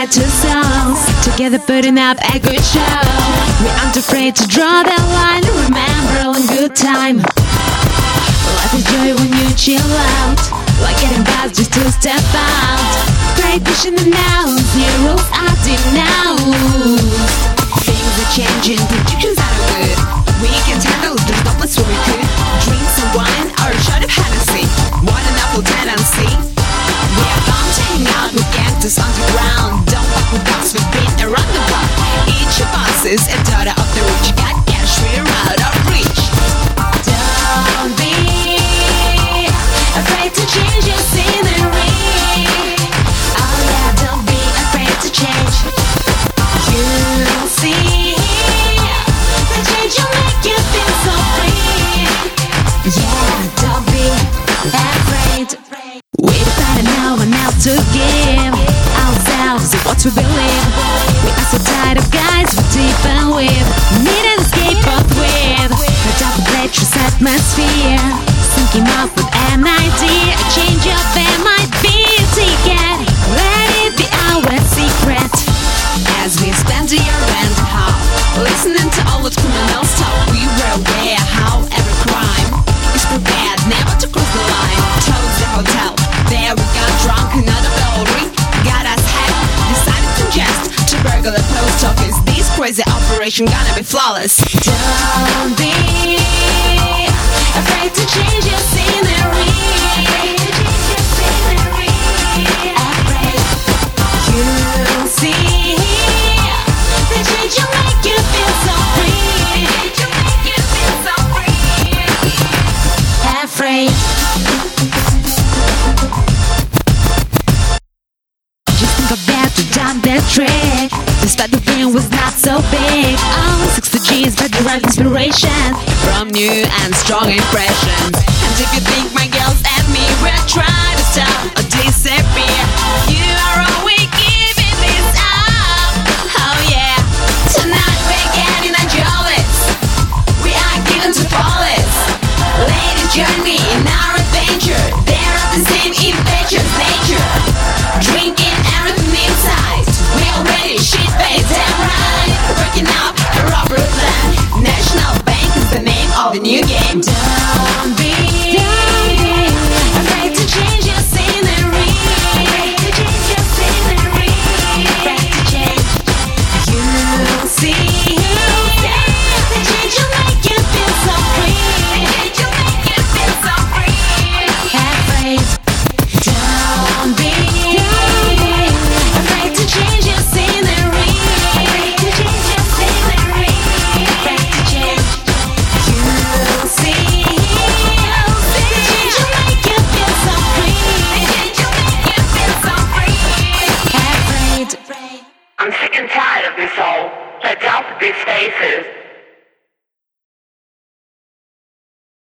two souls together putting up a good show. We aren't afraid to draw the line. Remember one good time. Life is joy when you chill out, like getting past just to step out. Great vision and now, zeros Syncing up with an idea. A change of be ticket. Let it be our secret. As we spend a year and half listening to all the criminals talk, we were aware how every crime is prepared never to cross the line. Chose the hotel, there we got drunk, another bellery got us hacked. Decided to just to burgle the post office. This crazy operation gonna be flawless. Don't Despite the pain was not so big. I Oh, 60 G's, but direct inspiration. From new and strong impressions. And if you I'm sick and tired of this all. Let out these faces.